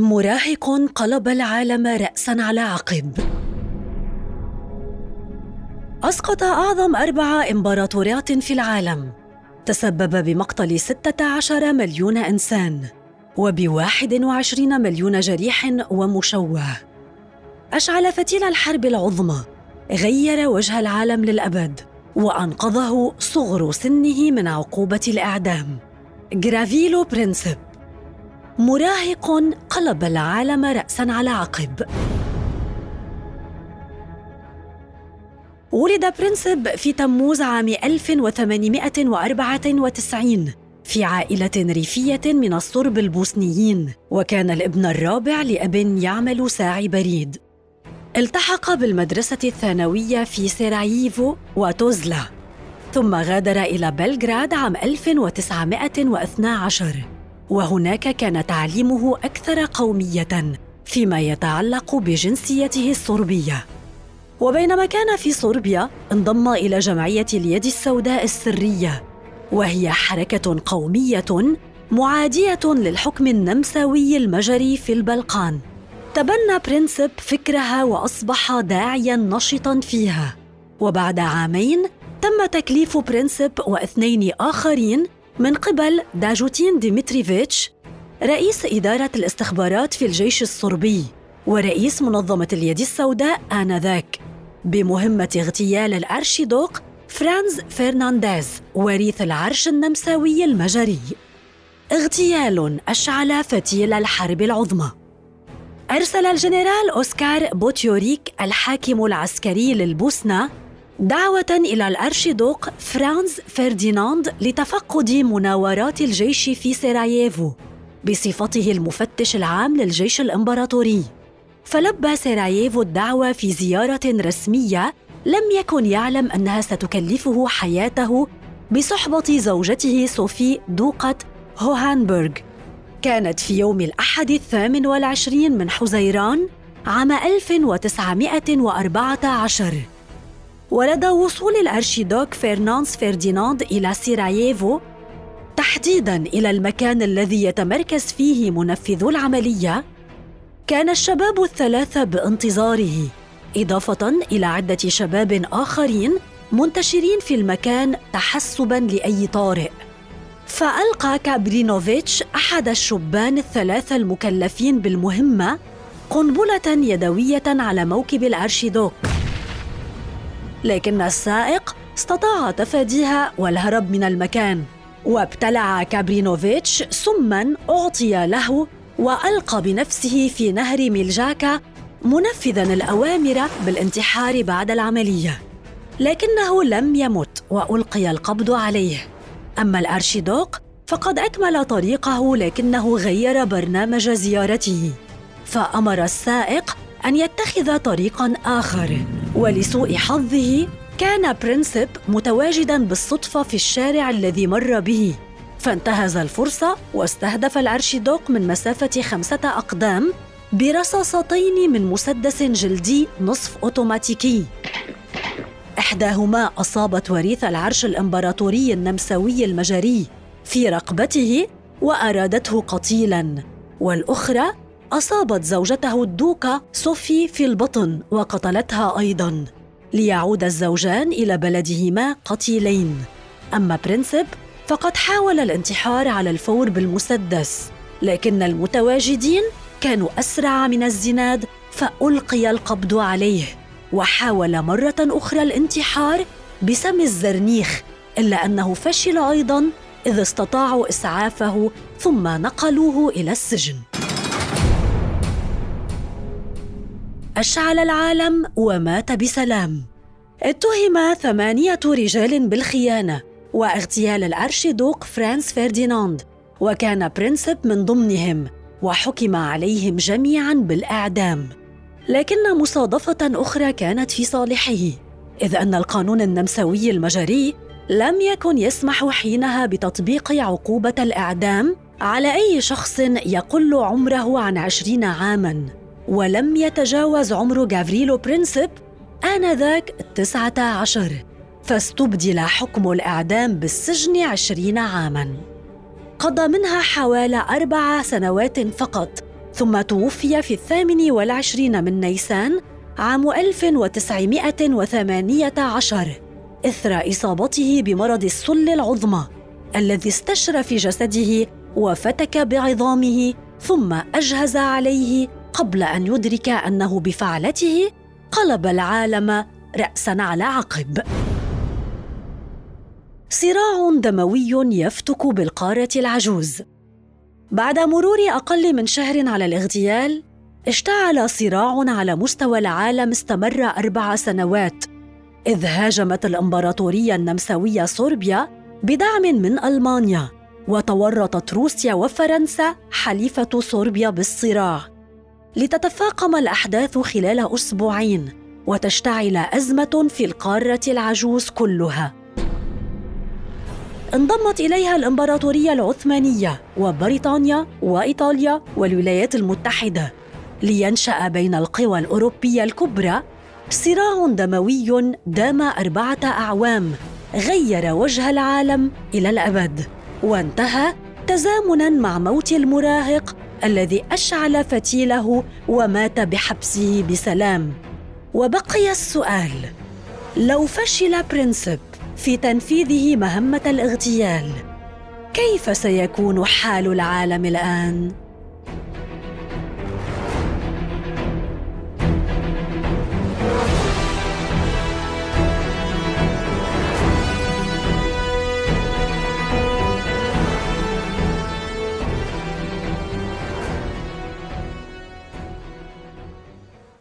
مراهق قلب العالم رأسا على عقب. أسقط أعظم أربع إمبراطوريات في العالم. تسبب بمقتل 16 مليون إنسان وبواحد وعشرين مليون جريح ومشوه. أشعل فتيل الحرب العظمى. غير وجه العالم للأبد. وأنقذه صغر سنه من عقوبة الإعدام. جافريلو برينسيب مراهق قلب العالم رأسا على عقب. ولد برينسيب في تموز عام 1894 في عائلة ريفية من الصرب البوسنيين وكان الابن الرابع لأب يعمل ساعي بريد. التحق بالمدرسة الثانوية في سيراييفو وتوزلا ثم غادر إلى بلغراد عام 1912 وهناك كان تعليمه أكثر قومية فيما يتعلق بجنسيته الصربية. وبينما كان في صربيا انضم إلى جمعية اليد السوداء السرية وهي حركة قومية معادية للحكم النمساوي المجري في البلقان. تبنى برينسيب فكرها وأصبح داعيا نشطا فيها. وبعد عامين تم تكليف برينسيب واثنين آخرين من قبل داجوتين ديمتريفيتش رئيس إدارة الاستخبارات في الجيش الصربي ورئيس منظمة اليد السوداء آنذاك بمهمة اغتيال الأرشيدوق فرانز فرديناند وريث العرش النمساوي المجري. اغتيال أشعل فتيل الحرب العظمى. أرسل الجنرال أوسكار بوتيوريك الحاكم العسكري للبوسنة دعوة إلى الأرشيدوق فرانز فرديناند لتفقد مناورات الجيش في سراييفو بصفته المفتش العام للجيش الإمبراطوري. فلبى سراييفو الدعوة في زيارة رسمية لم يكن يعلم أنها ستكلفه حياته بصحبة زوجته صوفي دوقة هوهانبرغ. كانت في يوم الأحد الثامن والعشرين من حزيران عام 1914 ولدى وصول الأرشيدوك فرنانس فرديناند إلى سيراييفو تحديداً إلى المكان الذي يتمركز فيه منفذو العملية كان الشباب الثلاثة بانتظاره إضافة إلى عدة شباب آخرين منتشرين في المكان تحسباً لأي طارئ. فألقى كابرينوفيتش أحد الشبان الثلاثة المكلفين بالمهمة قنبلة يدوية على موكب الأرشيدوك لكن السائق استطاع تفاديها والهرب من المكان. وابتلع كابرينوفيتش سما أعطي له وألقى بنفسه في نهر ميلجاكا منفذا الأوامر بالانتحار بعد العملية. لكنه لم يمت وألقي القبض عليه. أما الأرشيدوق فقد أكمل طريقه لكنه غير برنامج زيارته. فأمر السائق أن يتخذ طريقا آخر. ولسوء حظه كان برينسيب متواجدا بالصدفة في الشارع الذي مر به. فانتهز الفرصة واستهدف الأرشيدوق من مسافة خمسة أقدام برصاصتين من مسدس جلدي نصف أوتوماتيكي. إحداهما أصابت وريث العرش الإمبراطوري النمساوي المجري في رقبته وأرادته قتيلاً والأخرى أصابت زوجته الدوكة صوفي في البطن وقتلتها أيضاً ليعود الزوجان إلى بلدهما قتيلين. أما برينسيب فقد حاول الانتحار على الفور بالمسدس لكن المتواجدين كانوا أسرع من الزناد فألقي القبض عليه. وحاول مرة أخرى الانتحار بسم الزرنيخ إلا أنه فشل أيضا إذ استطاعوا إسعافه ثم نقلوه إلى السجن. أشعل العالم ومات بسلام. اتهم ثمانية رجال بالخيانة واغتيال الأرشيدوق فرانس فرديناند وكان برينسيب من ضمنهم وحكم عليهم جميعا بالإعدام. لكن مصادفة أخرى كانت في صالحه إذ أن القانون النمساوي المجري لم يكن يسمح حينها بتطبيق عقوبة الإعدام على أي شخص يقل عمره عن عشرين عاماً. ولم يتجاوز عمر جافريلو برينسيب آنذاك التسعة عشر فاستبدل حكم الإعدام بالسجن عشرين عاماً. قضى منها حوالي أربع سنوات فقط ثم توفي في الثامن والعشرين من نيسان عام 1918 إثر إصابته بمرض السل العظمى الذي استشرى في جسده وفتك بعظامه ثم أجهز عليه قبل أن يدرك أنه بفعلته قلب العالم رأسا على عقب. صراع دموي يفتك بالقارة العجوز. بعد مرور أقل من شهر على الاغتيال اشتعل صراع على مستوى العالم استمر أربع سنوات إذ هاجمت الإمبراطورية النمساوية صربيا بدعم من ألمانيا وتورطت روسيا وفرنسا حليفة صربيا بالصراع. لتتفاقم الأحداث خلال أسبوعين وتشتعل أزمة في القارة العجوز كلها. انضمت إليها الإمبراطورية العثمانية وبريطانيا وإيطاليا والولايات المتحدة لينشأ بين القوى الأوروبية الكبرى صراع دموي دام أربعة أعوام غير وجه العالم إلى الأبد وانتهى تزامنا مع موت المراهق الذي أشعل فتيله ومات بحبسه بسلام. وبقي السؤال لو فشل برنسب في تنفيذه مهمة الاغتيال كيف سيكون حال العالم الآن؟